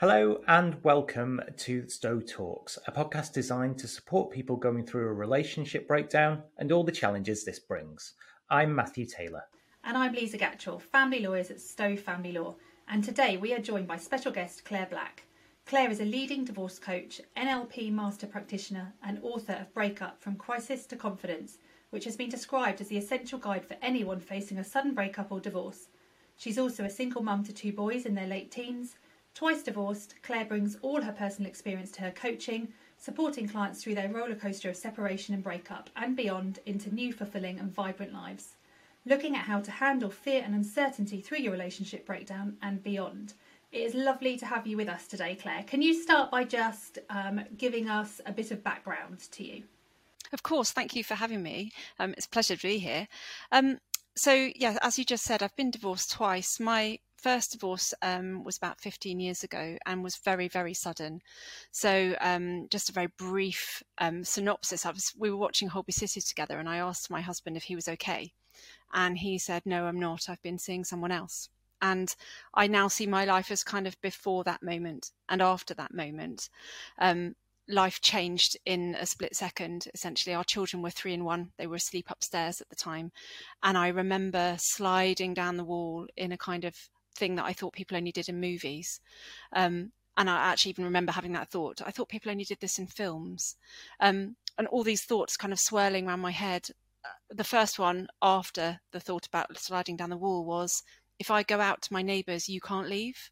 Hello and welcome to Stowe Talks, a podcast designed to support people going through a relationship breakdown and all the challenges this brings. I'm Matthew Taylor. And I'm Liza Gatchell, family lawyers at Stowe Family Law. And today we are joined by special guest Claire Black. Claire is a leading divorce coach, NLP master practitioner, and author of Breakup From Crisis to Confidence, which has been described as the essential guide for anyone facing a sudden breakup or divorce. She's also a single mum to two boys in their late teens Twice divorced, Claire brings all her personal experience to her coaching, supporting clients through their roller coaster of separation and breakup and beyond into new, fulfilling, and vibrant lives. Looking at how to handle fear and uncertainty through your relationship breakdown and beyond. It is lovely to have you with us today, Claire. Can you start by just um, giving us a bit of background to you? Of course, thank you for having me. Um, it's a pleasure to be here. Um, so, yeah, as you just said, I've been divorced twice. My first divorce um, was about 15 years ago and was very, very sudden. So, um, just a very brief um, synopsis. I was, we were watching Holby City together, and I asked my husband if he was okay. And he said, No, I'm not. I've been seeing someone else. And I now see my life as kind of before that moment and after that moment. Um, life changed in a split second. Essentially, our children were three and one. They were asleep upstairs at the time. And I remember sliding down the wall in a kind of thing that I thought people only did in movies. Um, and I actually even remember having that thought. I thought people only did this in films. Um, and all these thoughts kind of swirling around my head. Uh, the first one after the thought about sliding down the wall was if I go out to my neighbours, you can't leave.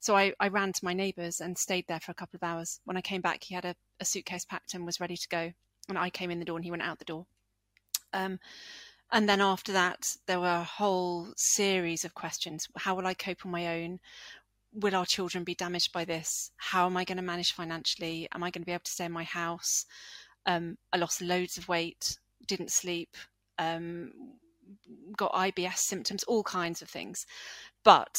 So I, I ran to my neighbours and stayed there for a couple of hours. When I came back, he had a, a suitcase packed and was ready to go. And I came in the door and he went out the door. Um, and then after that, there were a whole series of questions. How will I cope on my own? Will our children be damaged by this? How am I going to manage financially? Am I going to be able to stay in my house? Um, I lost loads of weight, didn't sleep, um, got IBS symptoms, all kinds of things. But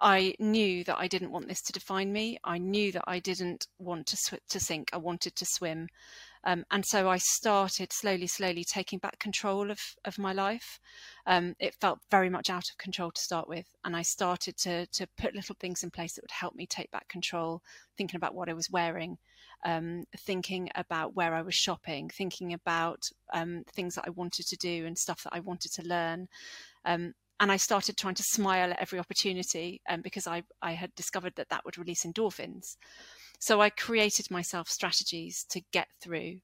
I knew that I didn't want this to define me. I knew that I didn't want to sw- to sink. I wanted to swim. Um, and so I started slowly, slowly taking back control of, of my life. Um, it felt very much out of control to start with. And I started to, to put little things in place that would help me take back control, thinking about what I was wearing, um, thinking about where I was shopping, thinking about um, things that I wanted to do and stuff that I wanted to learn. Um, and I started trying to smile at every opportunity um, because I, I had discovered that that would release endorphins. So I created myself strategies to get through.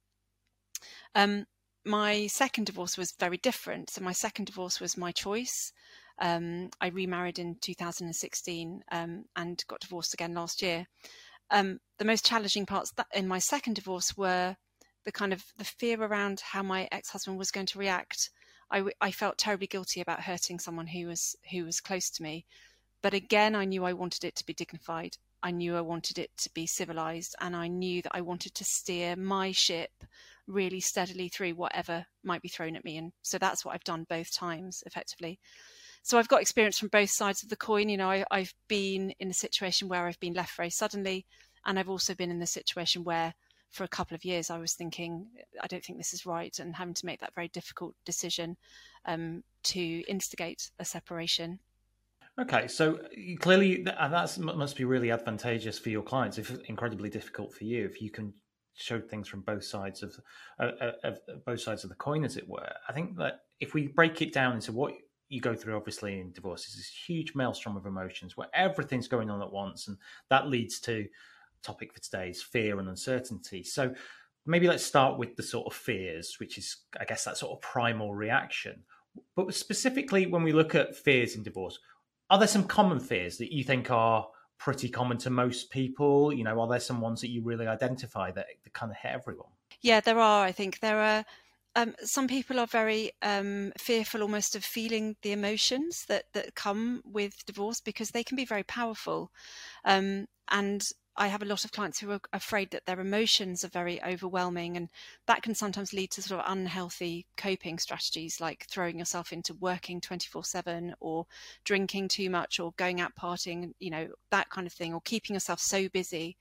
Um, my second divorce was very different. So my second divorce was my choice. Um, I remarried in 2016 um, and got divorced again last year. Um, the most challenging parts in my second divorce were the kind of the fear around how my ex-husband was going to react. I, I felt terribly guilty about hurting someone who was who was close to me, but again, I knew I wanted it to be dignified. I knew I wanted it to be civilized and I knew that I wanted to steer my ship really steadily through whatever might be thrown at me. And so that's what I've done both times effectively. So I've got experience from both sides of the coin. You know, I, I've been in a situation where I've been left very suddenly, and I've also been in the situation where for a couple of years I was thinking, I don't think this is right, and having to make that very difficult decision um, to instigate a separation. Okay, so clearly that must be really advantageous for your clients. If incredibly difficult for you, if you can show things from both sides of, uh, uh of both sides of the coin, as it were. I think that if we break it down into what you go through, obviously in divorce, is this huge maelstrom of emotions where everything's going on at once, and that leads to topic for today's fear and uncertainty. So maybe let's start with the sort of fears, which is, I guess, that sort of primal reaction. But specifically, when we look at fears in divorce, are there some common fears that you think are pretty common to most people? You know, are there some ones that you really identify that, that kind of hit everyone? Yeah, there are. I think there are. Um, some people are very um, fearful almost of feeling the emotions that, that come with divorce because they can be very powerful. Um, and I have a lot of clients who are afraid that their emotions are very overwhelming, and that can sometimes lead to sort of unhealthy coping strategies like throwing yourself into working 24 7 or drinking too much or going out partying, you know, that kind of thing, or keeping yourself so busy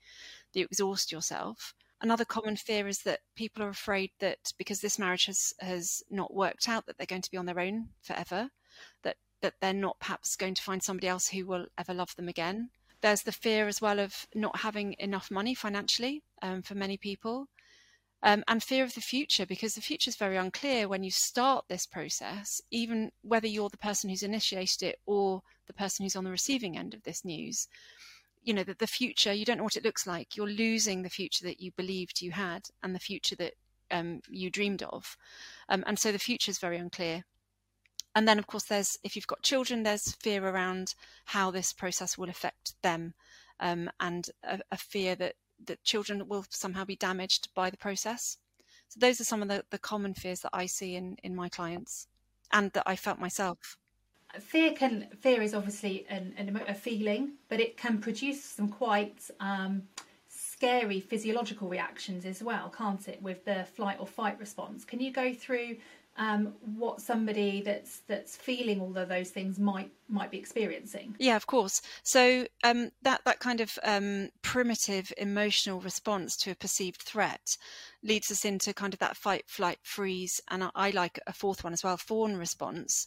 that you exhaust yourself. Another common fear is that people are afraid that because this marriage has, has not worked out, that they're going to be on their own forever, that, that they're not perhaps going to find somebody else who will ever love them again there's the fear as well of not having enough money financially um, for many people. Um, and fear of the future because the future is very unclear when you start this process, even whether you're the person who's initiated it or the person who's on the receiving end of this news. You know, that the future, you don't know what it looks like. You're losing the future that you believed you had and the future that um, you dreamed of. Um, and so the future is very unclear. And then, of course, there's if you've got children, there's fear around how this process will affect them, um, and a, a, fear that that children will somehow be damaged by the process. So those are some of the, the common fears that I see in in my clients, and that I felt myself. Fear can fear is obviously an, an a feeling, but it can produce some quite um, scary physiological reactions as well, can't it? With the flight or fight response. Can you go through um, what somebody that's that's feeling all of those things might might be experiencing. Yeah, of course. So um, that that kind of um, primitive emotional response to a perceived threat leads us into kind of that fight, flight, freeze, and I, I like a fourth one as well, fawn response,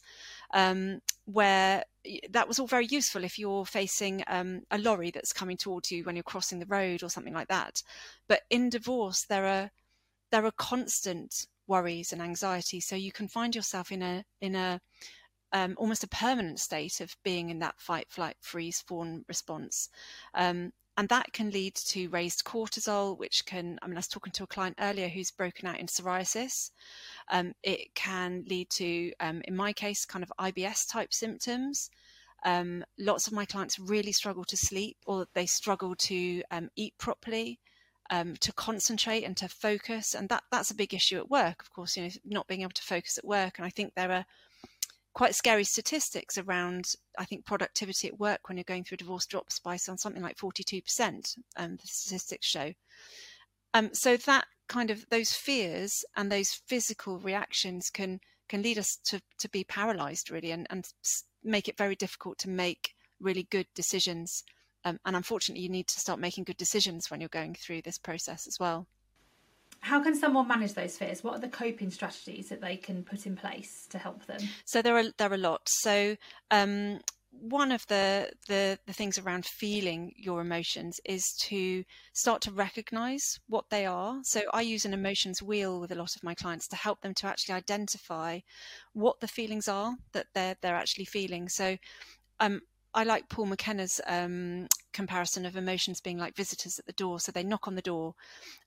um, where that was all very useful if you're facing um, a lorry that's coming towards you when you're crossing the road or something like that. But in divorce, there are there are constant worries and anxiety. So you can find yourself in a in a um, almost a permanent state of being in that fight, flight, freeze, fawn response. Um, and that can lead to raised cortisol, which can, I mean, I was talking to a client earlier who's broken out in psoriasis. Um, it can lead to, um, in my case, kind of IBS type symptoms. Um, lots of my clients really struggle to sleep or they struggle to um, eat properly um, to concentrate and to focus. And that that's a big issue at work, of course, you know, not being able to focus at work. And I think there are quite scary statistics around, I think, productivity at work when you're going through a divorce drops by something like 42%, um, the statistics show. Um, so that kind of those fears and those physical reactions can can lead us to to be paralyzed really and, and make it very difficult to make really good decisions um, and unfortunately, you need to start making good decisions when you're going through this process as well. How can someone manage those fears? What are the coping strategies that they can put in place to help them? So there are there are lots. So um, one of the, the the things around feeling your emotions is to start to recognize what they are. So I use an emotions wheel with a lot of my clients to help them to actually identify what the feelings are that they're they're actually feeling. So um, I like Paul McKenna's um, comparison of emotions being like visitors at the door. So they knock on the door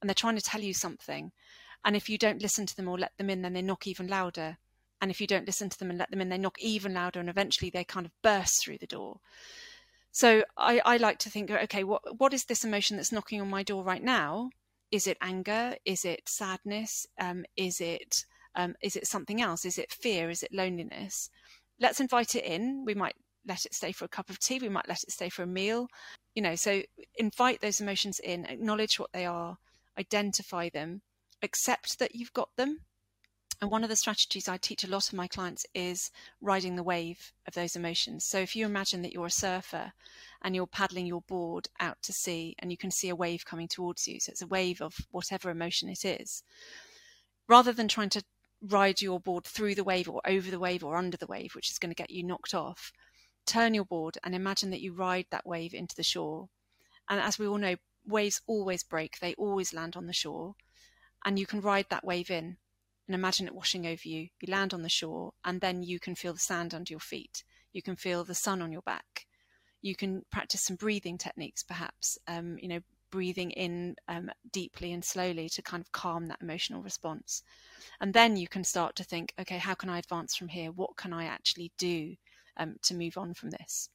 and they're trying to tell you something. And if you don't listen to them or let them in, then they knock even louder. And if you don't listen to them and let them in, they knock even louder. And eventually they kind of burst through the door. So I, I like to think, okay, what, what is this emotion that's knocking on my door right now? Is it anger? Is it sadness? Um, is it um, is it something else? Is it fear? Is it loneliness? Let's invite it in. We might let it stay for a cup of tea. We might let it stay for a meal. You know, so invite those emotions in, acknowledge what they are, identify them, accept that you've got them. And one of the strategies I teach a lot of my clients is riding the wave of those emotions. So if you imagine that you're a surfer and you're paddling your board out to sea and you can see a wave coming towards you, so it's a wave of whatever emotion it is, rather than trying to ride your board through the wave or over the wave or under the wave, which is going to get you knocked off, turn your board and imagine that you ride that wave into the shore. And as we all know, waves always break, they always land on the shore. And you can ride that wave in and imagine it washing over you. You land on the shore, and then you can feel the sand under your feet. You can feel the sun on your back. You can practice some breathing techniques, perhaps, um, you know, breathing in um, deeply and slowly to kind of calm that emotional response. And then you can start to think, okay, how can I advance from here? What can I actually do um, to move on from this.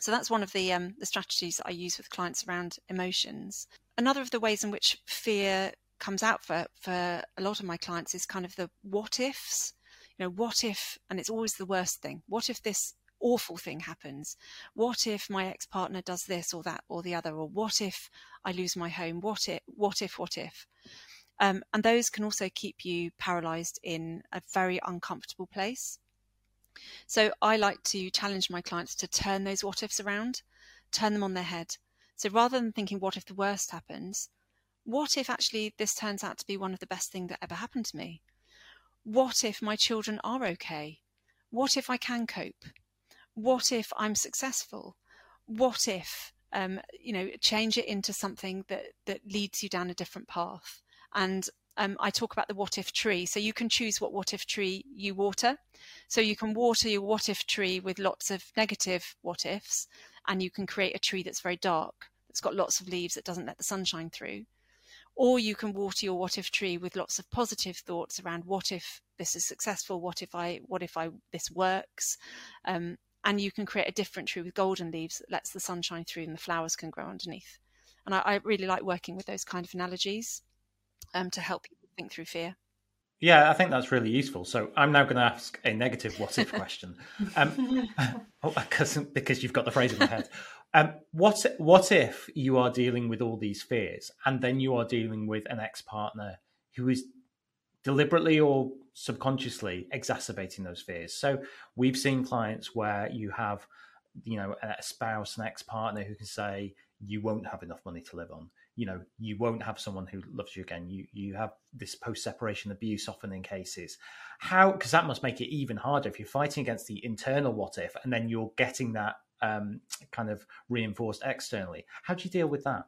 So that's one of the um, the strategies that I use with clients around emotions. Another of the ways in which fear comes out for for a lot of my clients is kind of the what ifs. You know, what if, and it's always the worst thing. What if this awful thing happens? What if my ex partner does this or that or the other? Or what if I lose my home? What if? What if? What if? Um, and those can also keep you paralyzed in a very uncomfortable place. So I like to challenge my clients to turn those what ifs around, turn them on their head. So rather than thinking, what if the worst happens? What if actually this turns out to be one of the best things that ever happened to me? What if my children are okay? What if I can cope? What if I'm successful? What if um, you know, change it into something that that leads you down a different path. And um, I talk about the what if tree. So you can choose what what if tree you water. So you can water your what if tree with lots of negative what ifs, and you can create a tree that's very dark, that's got lots of leaves that doesn't let the sunshine through. Or you can water your what if tree with lots of positive thoughts around what if this is successful, what if I, what if I, this works, um, and you can create a different tree with golden leaves that lets the sunshine through and the flowers can grow underneath. And I, I really like working with those kind of analogies um, to help people think through fear. Yeah, I think that's really useful. So I'm now going to ask a negative what if question, um, oh, because because you've got the phrase in my head. Um, what what if you are dealing with all these fears, and then you are dealing with an ex partner who is deliberately or subconsciously exacerbating those fears? So we've seen clients where you have, you know, a spouse, an ex partner who can say, "You won't have enough money to live on." You know you won't have someone who loves you again. You you have this post separation abuse often in cases. How because that must make it even harder if you're fighting against the internal what if and then you're getting that um, kind of reinforced externally. How do you deal with that?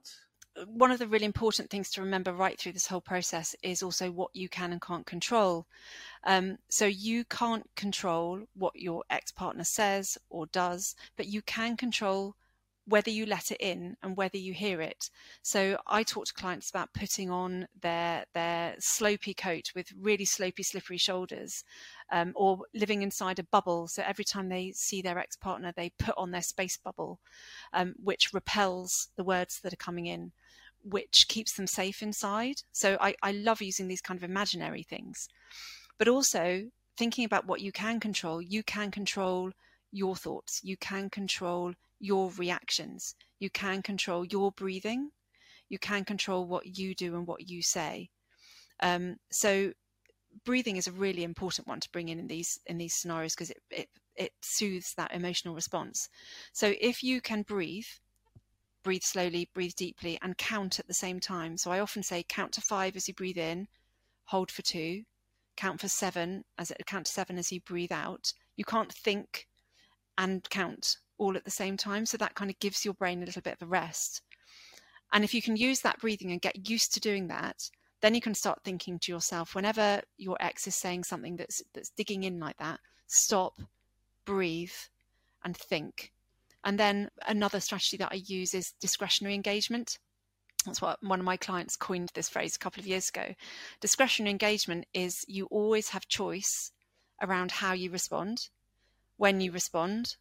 One of the really important things to remember right through this whole process is also what you can and can't control. Um, so you can't control what your ex partner says or does, but you can control whether you let it in and whether you hear it. So I talk to clients about putting on their their slopey coat with really slopey, slippery shoulders, um, or living inside a bubble. So every time they see their ex partner, they put on their space bubble, um, which repels the words that are coming in, which keeps them safe inside. So I, I love using these kind of imaginary things, but also thinking about what you can control. You can control your thoughts. You can control your reactions. You can control your breathing. You can control what you do and what you say. Um, so breathing is a really important one to bring in in these in these scenarios because it, it it soothes that emotional response. So if you can breathe, breathe slowly, breathe deeply, and count at the same time. So I often say count to five as you breathe in, hold for two, count for seven as it count to seven as you breathe out. You can't think and count all at the same time. So that kind of gives your brain a little bit of a rest. And if you can use that breathing and get used to doing that, then you can start thinking to yourself whenever your ex is saying something that's that's digging in like that, stop, breathe, and think. And then another strategy that I use is discretionary engagement. That's what one of my clients coined this phrase a couple of years ago. Discretionary engagement is you always have choice around how you respond, when you respond,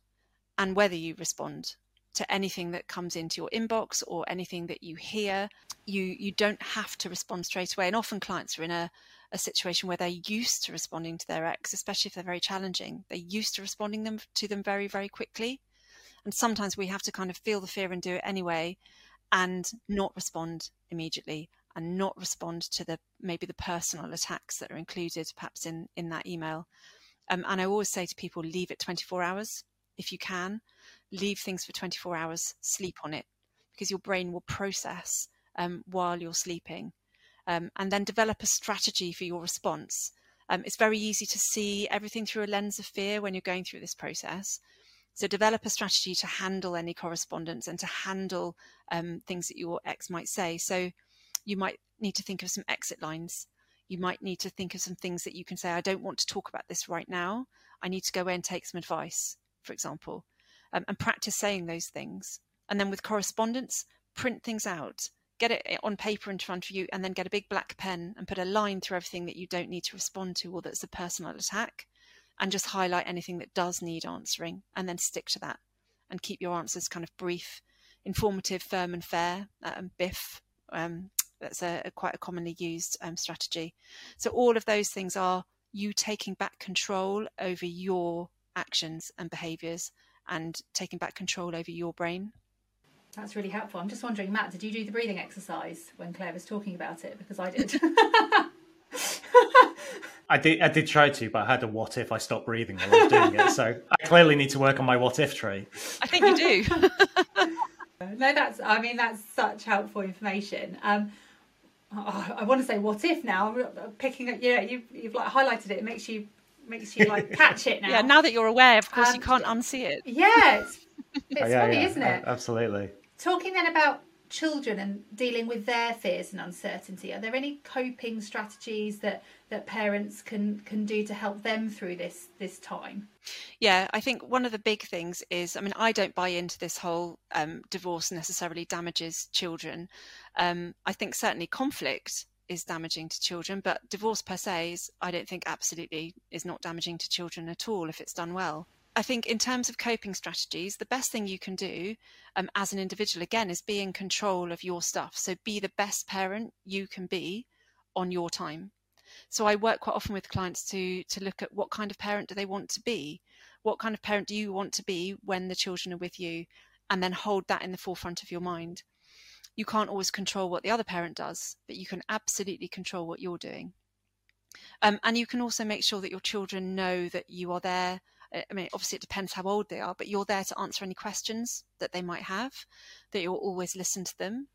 and whether you respond to anything that comes into your inbox or anything that you hear. You you don't have to respond straight away. And often clients are in a, a situation where they're used to responding to their ex, especially if they're very challenging. They're used to responding them to them very, very quickly. And sometimes we have to kind of feel the fear and do it anyway and not respond immediately and not respond to the maybe the personal attacks that are included perhaps in in that email. Um, and I always say to people, leave it 24 hours if you can, leave things for 24 hours, sleep on it, because your brain will process um, while you're sleeping. Um, and then develop a strategy for your response. Um, it's very easy to see everything through a lens of fear when you're going through this process. So develop a strategy to handle any correspondence and to handle um, things that your ex might say. So you might need to think of some exit lines. You might need to think of some things that you can say, I don't want to talk about this right now. I need to go away and take some advice for example, um, and practice saying those things. And then with correspondence, print things out, get it on paper in front of you, and then get a big black pen and put a line through everything that you don't need to respond to or that's a personal attack, and just highlight anything that does need answering, and then stick to that and keep your answers kind of brief, informative, firm, and fair. Um, BIF. Um, that's a, a, quite a commonly used um, strategy. So all of those things are you taking back control over your actions and behaviors and taking back control over your brain. That's really helpful. I'm just wondering, Matt, did you do the breathing exercise when Claire was talking about it? Because I did. I did. I did try to, but I had a what if I stopped breathing while I was doing it. So I clearly need to work on my what if tree. I think you do. no, that's. I mean, that's such helpful information. Um, oh, I want to say what if now. Picking up, yeah, you, you've like highlighted it. It makes you makes you like catch it now. Yeah, now that you're aware, of course, um, you can't unsee it. Yeah, it's, it's oh, yeah, funny, yeah, isn't it? Absolutely. Talking then about children and dealing with their fears and uncertainty, are there any coping strategies that that parents can can do to help them through this this time? Yeah, I think one of the big things is, I mean, I don't buy into this whole um, divorce necessarily damages children. Um, I think certainly conflict is damaging to children, but divorce per se is, I don't think, absolutely is not damaging to children at all if it's done well. I think in terms of coping strategies, the best thing you can do um, as an individual, again, is be in control of your stuff. So be the best parent you can be on your time. So I work quite often with clients to to look at what kind of parent do they want to be, what kind of parent do you want to be when the children are with you, and then hold that in the forefront of your mind. You can't always control what the other parent does, but you can absolutely control what you're doing. Um, and you can also make sure that your children know that you are there I mean, obviously it depends how old they are, but you're there to answer any questions that they might have, that you'll always listen to them,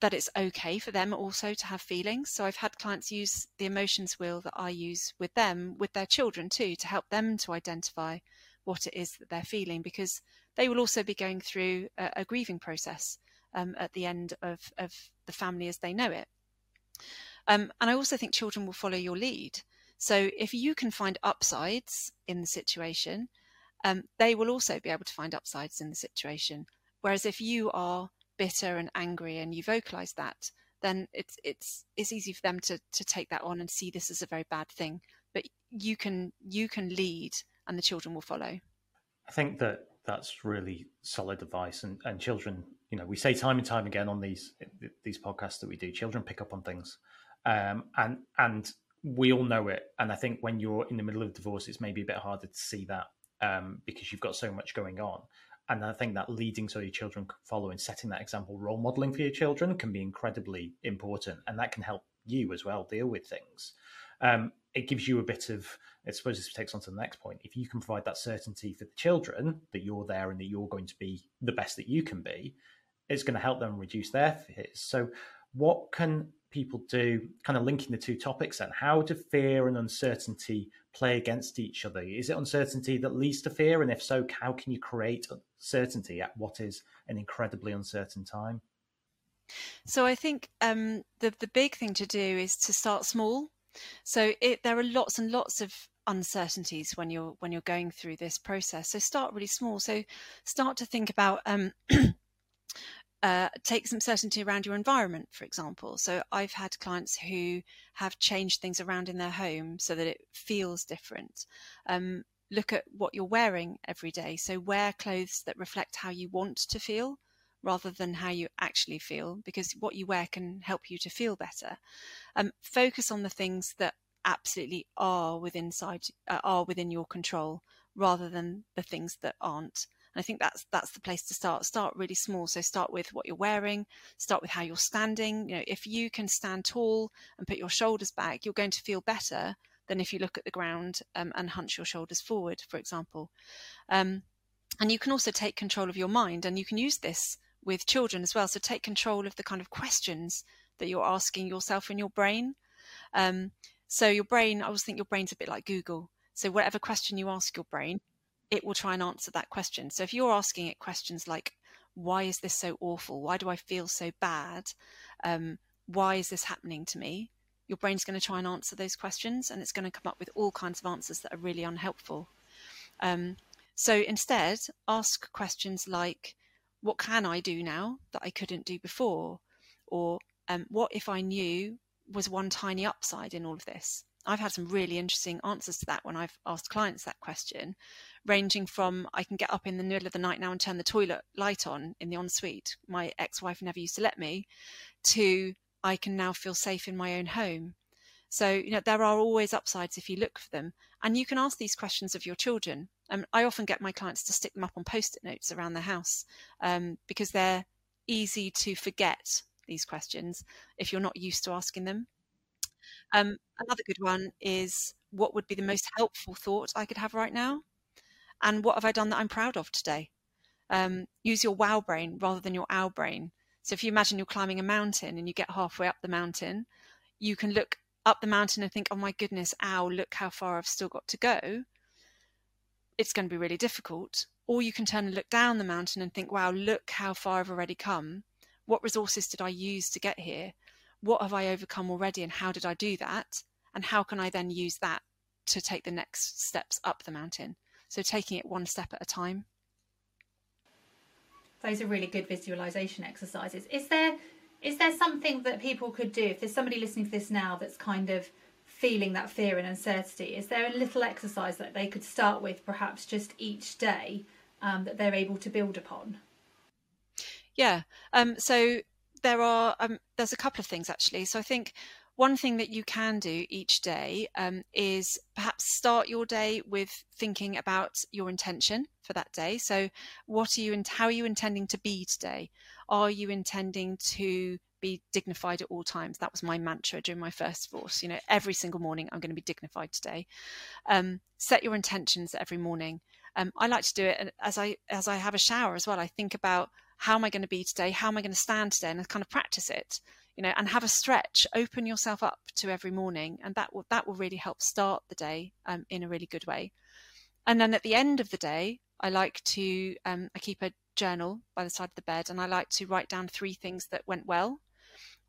that it's okay for them also to have feelings. So I've had clients use the emotions wheel that I use with them, with their children too, to help them to identify what it is that they're feeling, because they will also be going through a, a grieving process um, at the end of, of the family as they know it. Um, and I also think children will follow your lead. So if you can find upsides in the situation, um, they will also be able to find upsides in the situation. Whereas if you are bitter and angry and you vocalize that, then it's it's it's easy for them to to take that on and see this as a very bad thing. But you can you can lead, and the children will follow. I think that that's really solid advice, and and children, you know, we say time and time again on these these podcasts that we do, children pick up on things, um, and and we all know it. And I think when you're in the middle of divorce, it's maybe a bit harder to see that um, because you've got so much going on. And I think that leading so your children can follow and setting that example, role modeling for your children can be incredibly important. And that can help you as well deal with things. Um, it gives you a bit of, I suppose this takes on to the next point. If you can provide that certainty for the children that you're there and that you're going to be the best that you can be, it's going to help them reduce their fears. So, what can people do, kind of linking the two topics and how do fear and uncertainty play against each other? Is it uncertainty that leads to fear? And if so, how can you create certainty at what is an incredibly uncertain time? So I think um, the the big thing to do is to start small. So it, there are lots and lots of uncertainties when you're when you're going through this process. So start really small. So start to think about um, uh, take some certainty around your environment, for example. So I've had clients who have changed things around in their home so that it feels different. Um, look at what you're wearing every day. So wear clothes that reflect how you want to feel rather than how you actually feel, because what you wear can help you to feel better. Um, focus on the things that absolutely are within side, uh, are within your control rather than the things that aren't. I think that's that's the place to start. Start really small. So start with what you're wearing. Start with how you're standing. You know, if you can stand tall and put your shoulders back, you're going to feel better than if you look at the ground um, and hunch your shoulders forward, for example. Um, and you can also take control of your mind, and you can use this with children as well. So take control of the kind of questions that you're asking yourself in your brain. Um, so your brain, I always think your brain's a bit like Google. So whatever question you ask your brain, it will try and answer that question. So if you're asking it questions like, why is this so awful? Why do I feel so bad? Um, why is this happening to me? Your brain's going to try and answer those questions and it's going to come up with all kinds of answers that are really unhelpful. Um, so instead, ask questions like, what can I do now that I couldn't do before? Or um, what if I knew was one tiny upside in all of this? I've had some really interesting answers to that when I've asked clients that question, ranging from I can get up in the middle of the night now and turn the toilet light on in the ensuite. My ex wife never used to let me, to I can now feel safe in my own home. So, you know, there are always upsides if you look for them. And you can ask these questions of your children. Um, I often get my clients to stick them up on post it notes around their house um, because they're easy to forget these questions if you're not used to asking them. Um, another good one is what would be the most helpful thought I could have right now? And what have I done that I'm proud of today? Um, use your wow brain rather than your ow brain. So if you imagine you're climbing a mountain and you get halfway up the mountain, you can look up the mountain and think, oh my goodness, ow, look how far I've still got to go. It's going to be really difficult. or you can turn and look down the mountain and think, wow, look how far I've already come. What resources did I use to get here? What have I overcome already, and how did I do that? And how can I then use that to take the next steps up the mountain? So, taking it one step at a time. Those are really good visualization exercises. Is there is there something that people could do if there's somebody listening to this now that's kind of feeling that fear and uncertainty? Is there a little exercise that they could start with, perhaps just each day, um, that they're able to build upon? Yeah. Um, so there are um, there's a couple of things actually. So I think one thing that you can do each day um, is perhaps start your day with thinking about your intention for that day. So, what are you and how are you intending to be today? Are you intending to be dignified at all times? That was my mantra during my first divorce. You know, every single morning I'm going to be dignified today. Um, set your intentions every morning. Um, I like to do it as I as I have a shower as well. I think about how am I going to be today? How am I going to stand today? And kind of practice it you know, and have a stretch. Open yourself up to every morning, and that will that will really help start the day um, in a really good way. And then at the end of the day, I like to um, I keep a journal by the side of the bed, and I like to write down three things that went well,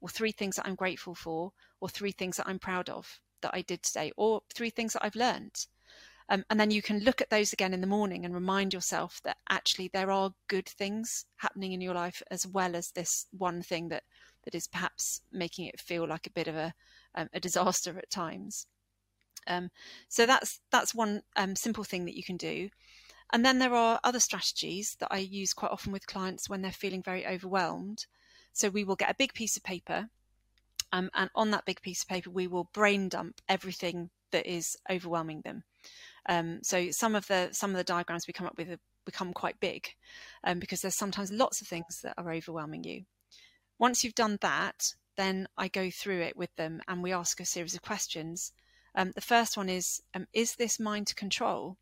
or three things that I'm grateful for, or three things that I'm proud of that I did today, or three things that I've learned. Um, and then you can look at those again in the morning and remind yourself that actually there are good things happening in your life as well as this one thing that that is perhaps making it feel like a bit of a, um, a disaster at times. Um, so that's that's one um, simple thing that you can do. And then there are other strategies that I use quite often with clients when they're feeling very overwhelmed. So we will get a big piece of paper, um, and on that big piece of paper, we will brain dump everything that is overwhelming them. Um, so some of the some of the diagrams we come up with become quite big um, because there's sometimes lots of things that are overwhelming you. Once you've done that, then I go through it with them and we ask a series of questions. Um, the first one is um, Is this mine to control?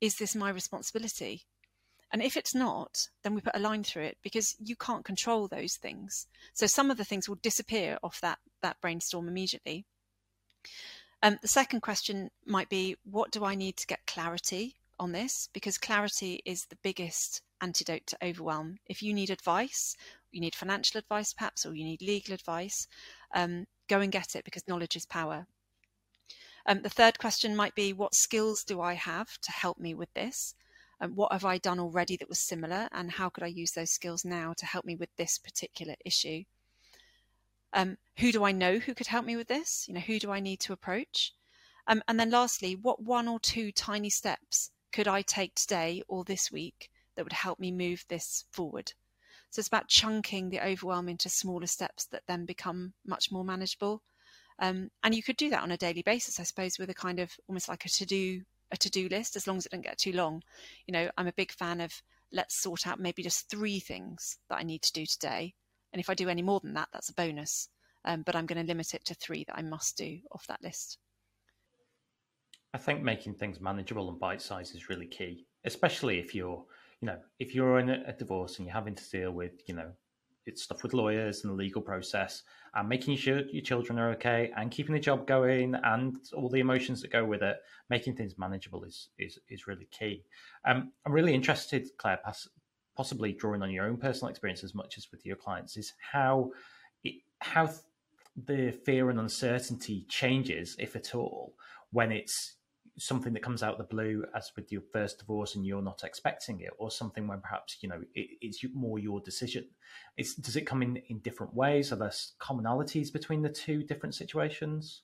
Is this my responsibility? And if it's not, then we put a line through it because you can't control those things. So some of the things will disappear off that, that brainstorm immediately. Um, the second question might be What do I need to get clarity on this? Because clarity is the biggest antidote to overwhelm. If you need advice you need financial advice perhaps or you need legal advice um, go and get it because knowledge is power um, the third question might be what skills do i have to help me with this um, what have i done already that was similar and how could i use those skills now to help me with this particular issue um, who do i know who could help me with this you know who do i need to approach um, and then lastly what one or two tiny steps could i take today or this week that would help me move this forward so it's about chunking the overwhelm into smaller steps that then become much more manageable. Um, and you could do that on a daily basis, I suppose, with a kind of almost like a to do a to do list, as long as it doesn't get too long. You know, I'm a big fan of let's sort out maybe just three things that I need to do today. And if I do any more than that, that's a bonus. Um, but I'm going to limit it to three that I must do off that list. I think making things manageable and bite sized is really key, especially if you're you know, if you're in a, divorce and you're having to deal with, you know, it's stuff with lawyers and the legal process and making sure your children are okay and keeping the job going and all the emotions that go with it, making things manageable is is, is really key. Um, I'm really interested, Claire, possibly drawing on your own personal experience as much as with your clients, is how it, how the fear and uncertainty changes, if at all, when it's something that comes out of the blue as with your first divorce and you're not expecting it or something when perhaps you know it, it's more your decision. It's, does it come in in different ways? Are there commonalities between the two different situations?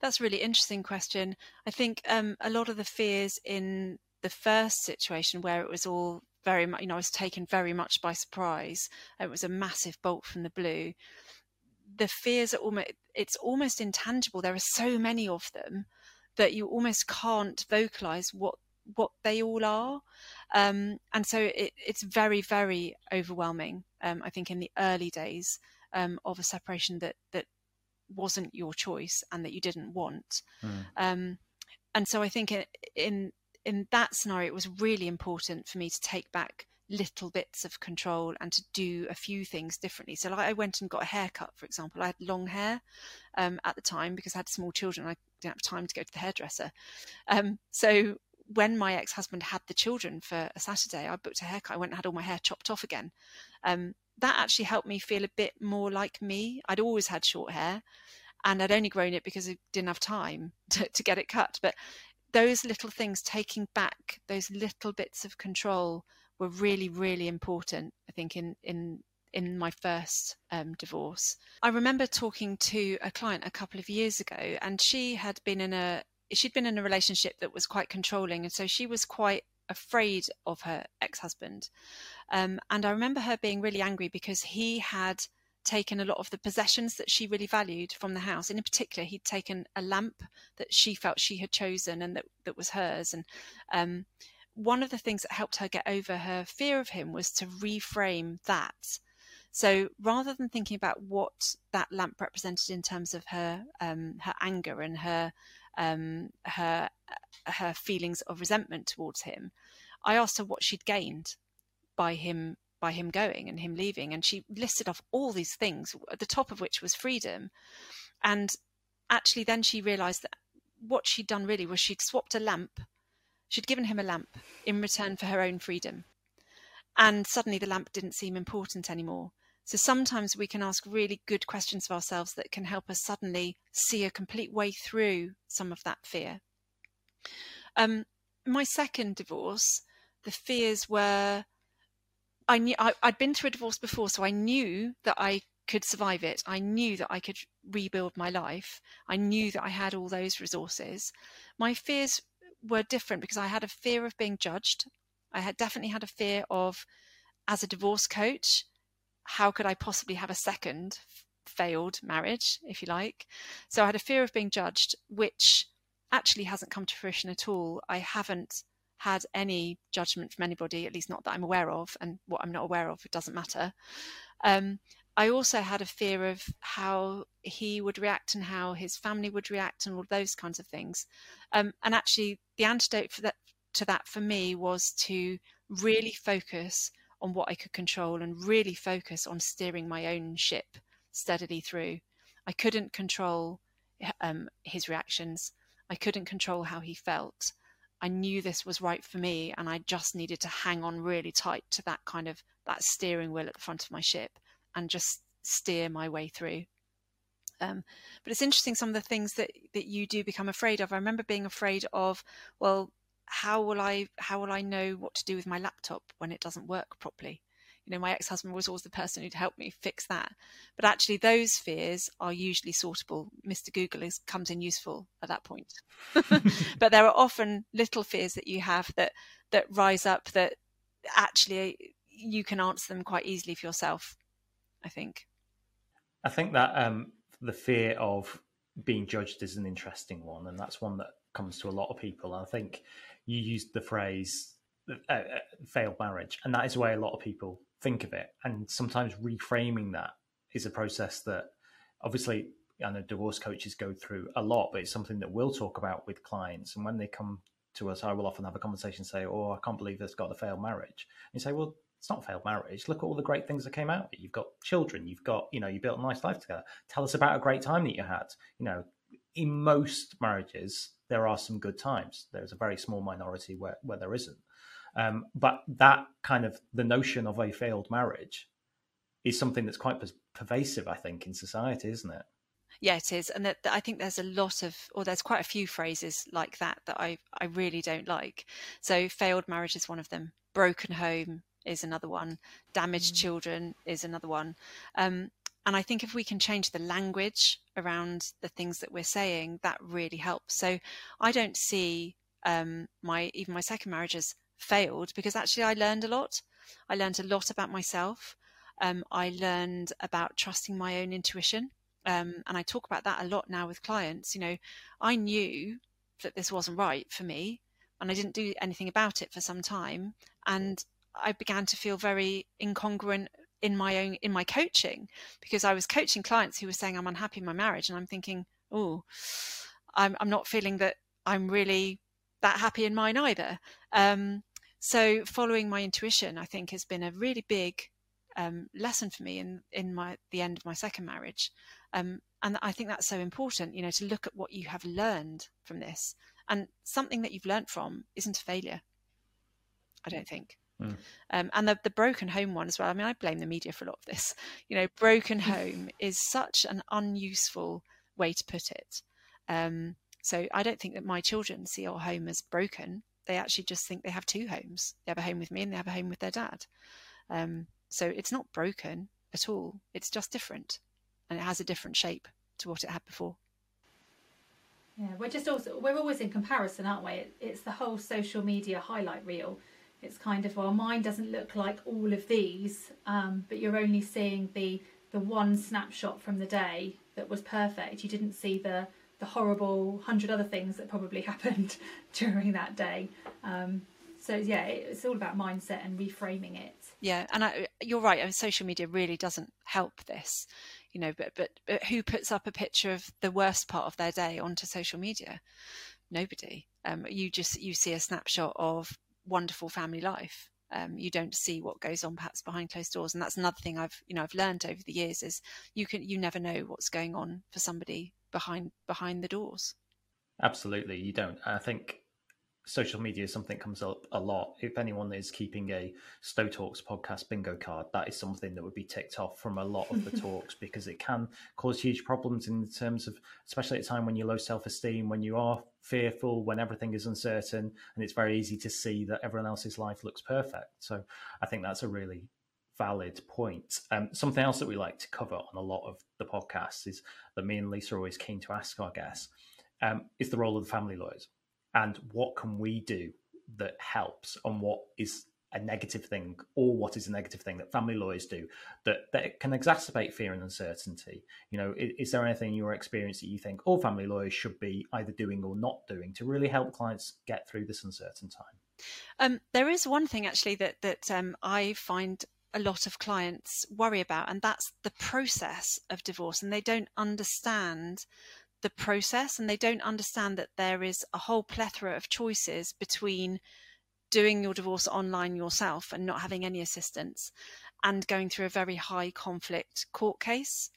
That's a really interesting question. I think um, a lot of the fears in the first situation where it was all very much you know i was taken very much by surprise. It was a massive bolt from the blue. The fears are almost it's almost intangible. There are so many of them that you almost can't vocalize what what they all are. Um, and so it, it's very very overwhelming um, i think in the early days um, of a separation that that wasn't your choice and that you didn't want. Mm. and so i think in in that scenario it was really important for me to take back little bits of control and to do a few things differently. So, like, I went and got a haircut, for example. I had long hair um, at the time because I had small children. I didn't have time to go to the hairdresser. Um, so, when my ex-husband had the children for a Saturday, I booked a haircut. I went and had all my hair chopped off again. Um, that actually helped me feel a bit more like me. I'd always had short hair, and I'd only grown it because I didn't have time to, to get it cut. But those little things, taking back those little bits of control, were really, really important. I think in in in my first um, divorce. I remember talking to a client a couple of years ago, and she had been in a she'd been in a relationship that was quite controlling, and so she was quite afraid of her ex-husband. Um, and I remember her being really angry because he had taken a lot of the possessions that she really valued from the house. And in particular, he'd taken a lamp that she felt she had chosen and that, that was hers. And um, one of the things that helped her get over her fear of him was to reframe that. So rather than thinking about what that lamp represented in terms of her um, her anger and her um, her her feelings of resentment towards him, I asked her what she'd gained by him by him going and him leaving, and she listed off all these things, at the top of which was freedom. And actually, then she realised that what she'd done really was she'd swapped a lamp, she'd given him a lamp in return for her own freedom, and suddenly the lamp didn't seem important anymore. So sometimes we can ask really good questions of ourselves that can help us suddenly see a complete way through some of that fear. Um, my second divorce, the fears were I knew I, I'd been through a divorce before, so I knew that I could survive it. I knew that I could rebuild my life. I knew that I had all those resources. My fears were different because I had a fear of being judged. I had definitely had a fear of, as a divorce coach, how could I possibly have a second failed marriage, if you like? So I had a fear of being judged, which actually hasn't come to fruition at all. I haven't had any judgment from anybody, at least not that I'm aware of, and what I'm not aware of, it doesn't matter. Um, I also had a fear of how he would react and how his family would react and all those kinds of things. Um, and actually, the antidote for that, to that for me was to really focus on what I could control and really focus on steering my own ship steadily through. I couldn't control um, his reactions. I couldn't control how he felt. I knew this was right for me and I just needed to hang on really tight to that kind of that steering wheel at the front of my ship and just steer my way through. Um, but it's interesting some of the things that that you do become afraid of. I remember being afraid of, well, how will I how will I know what to do with my laptop when it doesn't work properly? You know, my ex-husband was always the person who'd help me fix that. But actually, those fears are usually sortable. Mr. Google is comes in useful at that point. but there are often little fears that you have that that rise up that actually you can answer them quite easily for yourself. I think. I think that um, the fear of being judged is an interesting one, and that's one that comes to a lot of people. I think you used the phrase uh, uh, failed marriage, and that is way a lot of people think of it. And sometimes reframing that is a process that obviously I know divorce coaches go through a lot, but it's something that we'll talk about with clients. And when they come to us, I will often have a conversation say, Oh, I can't believe this got a failed marriage. And you say, Well, it's not a failed marriage. Look at all the great things that came out. You've got children, you've got, you know, you built a nice life together. Tell us about a great time that you had. You know, in most marriages, there are some good times. There's a very small minority where, where there isn't. Um, but that kind of the notion of a failed marriage is something that's quite pervasive, I think, in society, isn't it? Yeah, it is, and that, I think there's a lot of, or there's quite a few phrases like that that I I really don't like. So, failed marriage is one of them. Broken home is another one. Damaged mm. children is another one. Um, and I think if we can change the language around the things that we're saying, that really helps. So, I don't see um, my even my second marriage as failed because actually I learned a lot. I learned a lot about myself. Um, I learned about trusting my own intuition. Um, and I talk about that a lot now with clients. You know, I knew that this wasn't right for me and I didn't do anything about it for some time. And I began to feel very incongruent in my own in my coaching because I was coaching clients who were saying I'm unhappy in my marriage and I'm thinking, oh, I'm I'm not feeling that I'm really that happy in mine either. Um, so following my intuition, I think, has been a really big um, lesson for me in in my the end of my second marriage, um, and I think that's so important. You know, to look at what you have learned from this And something that you've learnt from isn't a failure. I don't think. Mm. Um, and the, the broken home one as well. I mean, I blame the media for a lot of this. You know, broken home is such an unuseful way to put it. Um, so I don't think that my children see our home as broken. They actually just think they have two homes. They have a home with me and they have a home with their dad. Um, so it's not broken at all. It's just different, and it has a different shape to what it had before. Yeah, we're just also we're always in comparison, aren't we? It's the whole social media highlight reel. It's kind of well, mine doesn't look like all of these, um, but you're only seeing the the one snapshot from the day that was perfect. You didn't see the the horrible hundred other things that probably happened during that day. Um, so yeah, it's all about mindset and reframing it. Yeah, and I, you're right. I mean, social media really doesn't help this, you know. But, but but who puts up a picture of the worst part of their day onto social media? Nobody. Um, you just you see a snapshot of wonderful family life. Um, you don't see what goes on perhaps behind closed doors, and that's another thing I've you know I've learned over the years is you can you never know what's going on for somebody behind behind the doors. Absolutely, you don't. I think social media is something that comes up a lot. If anyone is keeping a Stowe Talks podcast bingo card, that is something that would be ticked off from a lot of the talks because it can cause huge problems in terms of, especially at a time when you're low self esteem, when you are fearful, when everything is uncertain, and it's very easy to see that everyone else's life looks perfect. So I think that's a really valid point. Um, something else that we like to cover on a lot of the podcasts is that me and Liza are always keen to ask our guests um, is the role of the family lawyers and what can we do that helps and what is a negative thing or what is a negative thing that family lawyers do that, that can exacerbate fear and uncertainty you know is, is, there anything in your experience that you think all family lawyers should be either doing or not doing to really help clients get through this uncertain time um, there is one thing actually that that um, i find a lot of clients worry about and that's the process of divorce and they don't understand the process and they don't understand that there is a whole plethora of choices between doing your divorce online yourself and not having any assistance and going through a very high conflict court case.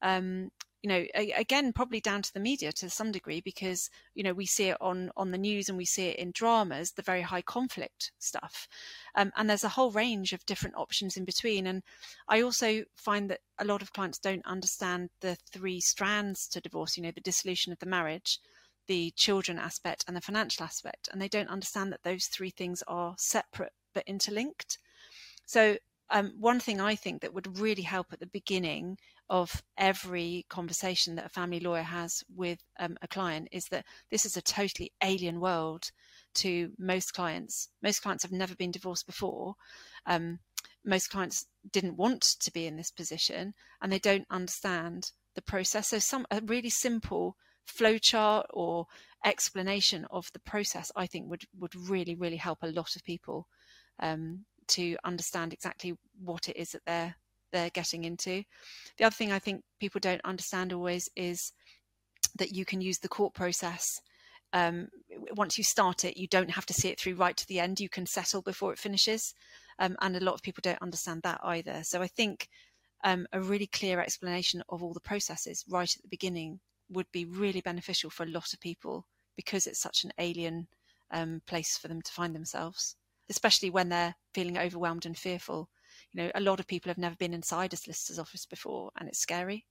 Um, you know, again, probably down to the media to some degree because you know we see it on on the news and we see it in dramas, the very high conflict stuff, um, and there's a whole range of different options in between. And I also find that a lot of clients don't understand the three strands to divorce. You know, the dissolution of the marriage, the children aspect, and the financial aspect, and they don't understand that those three things are separate but interlinked. So um, one thing I think that would really help at the beginning of every conversation that a family lawyer has with um, a client is that this is a totally alien world to most clients. Most clients have never been divorced before. Um, most clients didn't want to be in this position and they don't understand the process. So, some a really simple flowchart or explanation of the process, I think, would would really really help a lot of people um, to understand exactly what it is that they're they're getting into. The other thing I think people don't understand always is that you can use the court process. Um, once you start it, you don't have to see it through right to the end. You can settle before it finishes. Um, and a lot of people don't understand that either. So I think um, a really clear explanation of all the processes right at the beginning would be really beneficial for a lot of people because it's such an alien um, place for them to find themselves, especially when they're feeling overwhelmed and fearful you know, a lot of people have never been inside a solicitor's office before, and it's scary.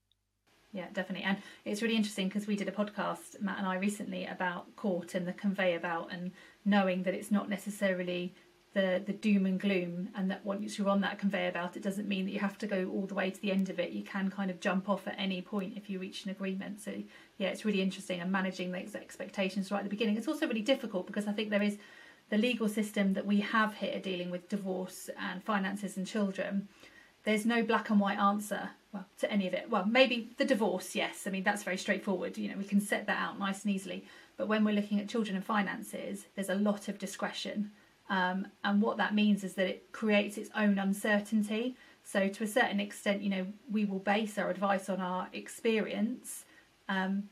Yeah, definitely. And it's really interesting because we did a podcast, Matt and I, recently about court and the conveyor belt and knowing that it's not necessarily the, the doom and gloom and that once you're on that conveyor belt, it doesn't mean that you have to go all the way to the end of it. You can kind of jump off at any point if you reach an agreement. So, yeah, it's really interesting and managing those expectations right at the beginning. It's also really difficult because I think there is the legal system that we have here dealing with divorce and finances and children, there's no black and white answer well, to any of it. Well, maybe the divorce, yes. I mean, that's very straightforward. You know, we can set that out nice and easily. But when we're looking at children and finances, there's a lot of discretion. Um, and what that means is that it creates its own uncertainty. So, to a certain extent, you know, we will base our advice on our experience. Um,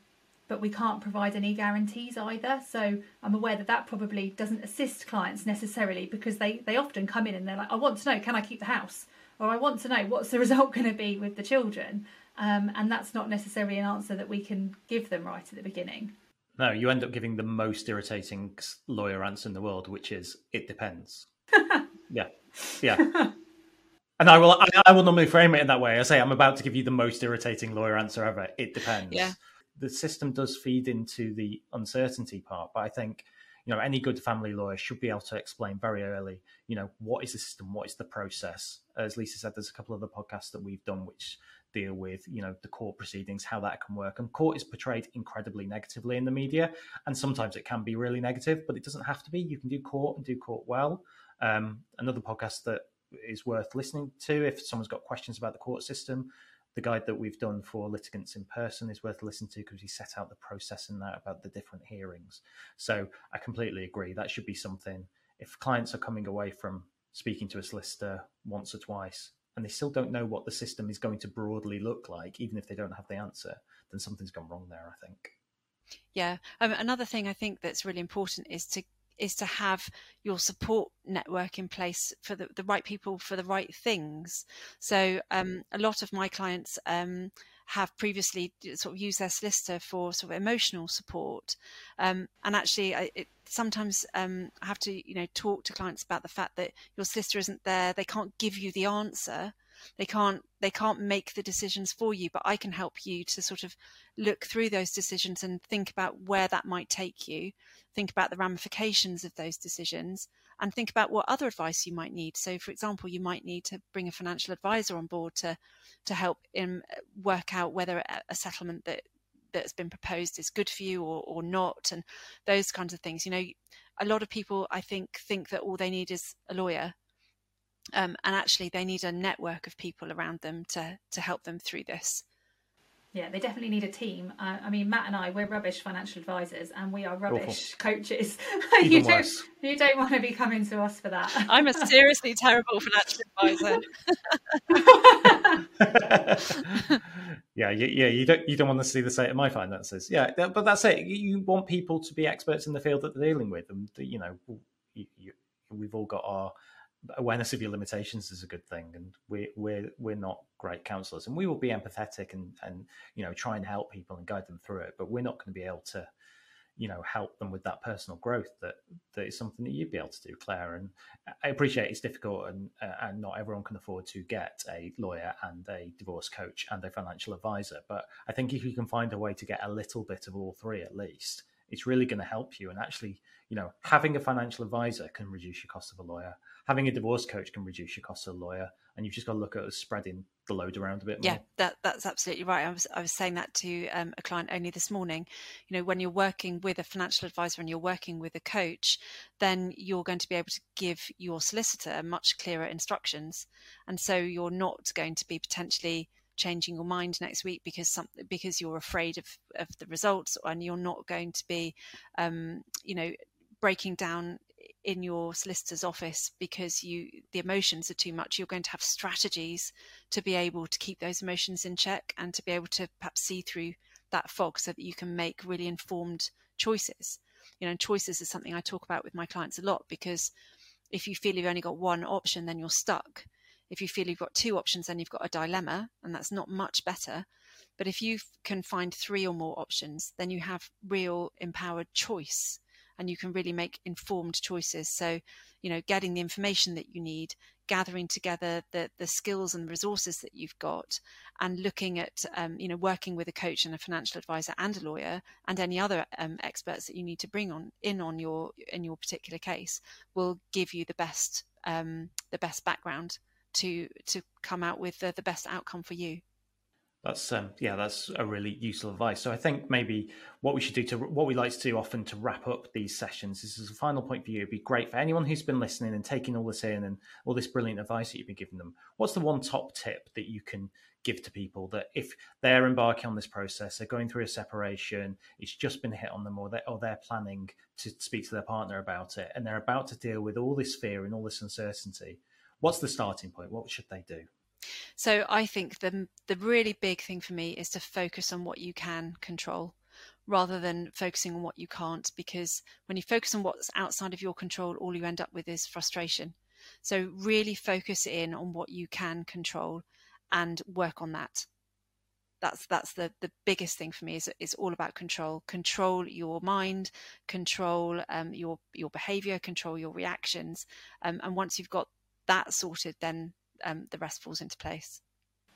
but we can't provide any guarantees either. So I'm aware that that probably doesn't assist clients necessarily because they, they often come in and they're like, I want to know, can I keep the house? Or I want to know what's the result going to be with the children? Um, and that's not necessarily an answer that we can give them right at the beginning. No, you end up giving the most irritating lawyer answer in the world, which is "it depends." yeah, yeah. And I will, I, I, will normally frame it in that way. I say, I'm about to give you the most irritating lawyer answer ever. It depends. Yeah. The system does feed into the uncertainty part, but I think you know any good family lawyer should be able to explain very early you know what is the system what is the process. As Liza said there's a couple of the podcasts that we've done which deal with you know the court proceedings how that can work and court is portrayed incredibly negatively in the media and sometimes it can be really negative but it doesn't have to be. You can do court and do court well. Um, another podcast that is worth listening to if someone's got questions about the court system the guide that we've done for litigants in person is worth listening to because we set out the process in that about the different hearings. So I completely agree. That should be something. If clients are coming away from speaking to a solicitor once or twice and they still don't know what the system is going to broadly look like, even if they don't have the answer, then something's gone wrong there, I think. Yeah. Um, another thing I think that's really important is to is to have your support network in place for the, the right people for the right things. So um, a lot of my clients um, have previously sort of used their solicitor for sort of emotional support, um, and actually, I, it, sometimes um, I have to you know talk to clients about the fact that your solicitor isn't there; they can't give you the answer, they can't they can't make the decisions for you but i can help you to sort of look through those decisions and think about where that might take you think about the ramifications of those decisions and think about what other advice you might need. So for example you might need to bring a financial advisor on board to to help in uh, work out whether a settlement that that's been proposed is good for you or, or not and those kinds of things. You know a lot of people i think think that all they need is a lawyer um, and actually they need a network of people around them to to help them through this. Yeah they definitely need a team. Uh, i mean matt and i we're rubbish financial advisors and we are rubbish Awful. coaches you don't worse. you don't want to be coming to us for that. I'm a seriously terrible financial advisor. Yeah you, yeah you don't you don't want to see the state of my finances. Yeah but that's it. You want people to be experts in the field that they're dealing with and you know you, you, we've all got our awareness of your limitations is a good thing and we're we're we're not great counselors and we will be empathetic and and you know try and help people and guide them through it but we're not going to be able to you know help them with that personal growth that that is something that you'd be able to do claire and i appreciate it's difficult and uh, and not everyone can afford to get a lawyer and a divorce coach and a financial advisor but i think if you can find a way to get a little bit of all three at least it's really going to help you and actually you know having a financial advisor can reduce your cost of a lawyer having a divorce coach can reduce your cost of a lawyer, and you've just got to look at spreading the load around a bit more. Yeah, that, that's absolutely right. I was I was saying that to um, a client only this morning. You know, when you're working with a financial advisor and you're working with a coach, then you're going to be able to give your solicitor much clearer instructions, and so you're not going to be potentially changing your mind next week because some because you're afraid of of the results and you're not going to be um, you know breaking down in your solicitor's office because you the emotions are too much. You're going to have strategies to be able to keep those emotions in check and to be able to perhaps see through that fog so that you can make really informed choices. You know choices is something i talk about with my clients a lot because if you feel you've only got one option then you're stuck. If you feel you've got two options then you've got a dilemma and that's not much better. But if you can find three or more options then you have real empowered choice and you can really make informed choices. So, you know, getting the information that you need, gathering together the the skills and resources that you've got, and looking at, um, you know, working with a coach and a financial advisor and a lawyer and any other um, experts that you need to bring on in on your in your particular case will give you the best um, the best background to to come out with the, the best outcome for you. That's um, yeah, that's a really useful advice. So I think maybe what we should do to what we like to do often to wrap up these sessions This is a final point for you. It'd be great for anyone who's been listening and taking all this in and all this brilliant advice that you've been giving them. What's the one top tip that you can give to people that if they're embarking on this process, they're going through a separation, it's just been hit on them, or they or they're planning to speak to their partner about it, and they're about to deal with all this fear and all this uncertainty. What's the starting point? What should they do? So I think the the really big thing for me is to focus on what you can control rather than focusing on what you can't because when you focus on what's outside of your control all you end up with is frustration. So really focus in on what you can control and work on that. that's that's the the biggest thing for me is is all about control control your mind control um, your your behavior control your reactions um, and once you've got that sorted then um, the rest falls into place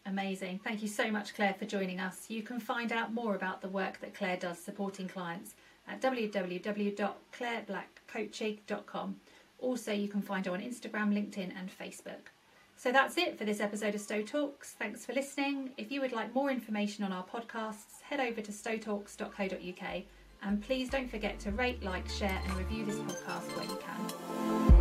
Amazing. Thank you so much, Claire, for joining us. You can find out more about the work that Claire does supporting clients at www.claireblackcoaching.com. Also, you can find her on Instagram, LinkedIn, and Facebook. So that's it for this episode of Stowe Talks. Thanks for listening. If you would like more information on our podcasts, head over to stowetalks.co.uk and please don't forget to rate, like, share, and review this podcast where you can.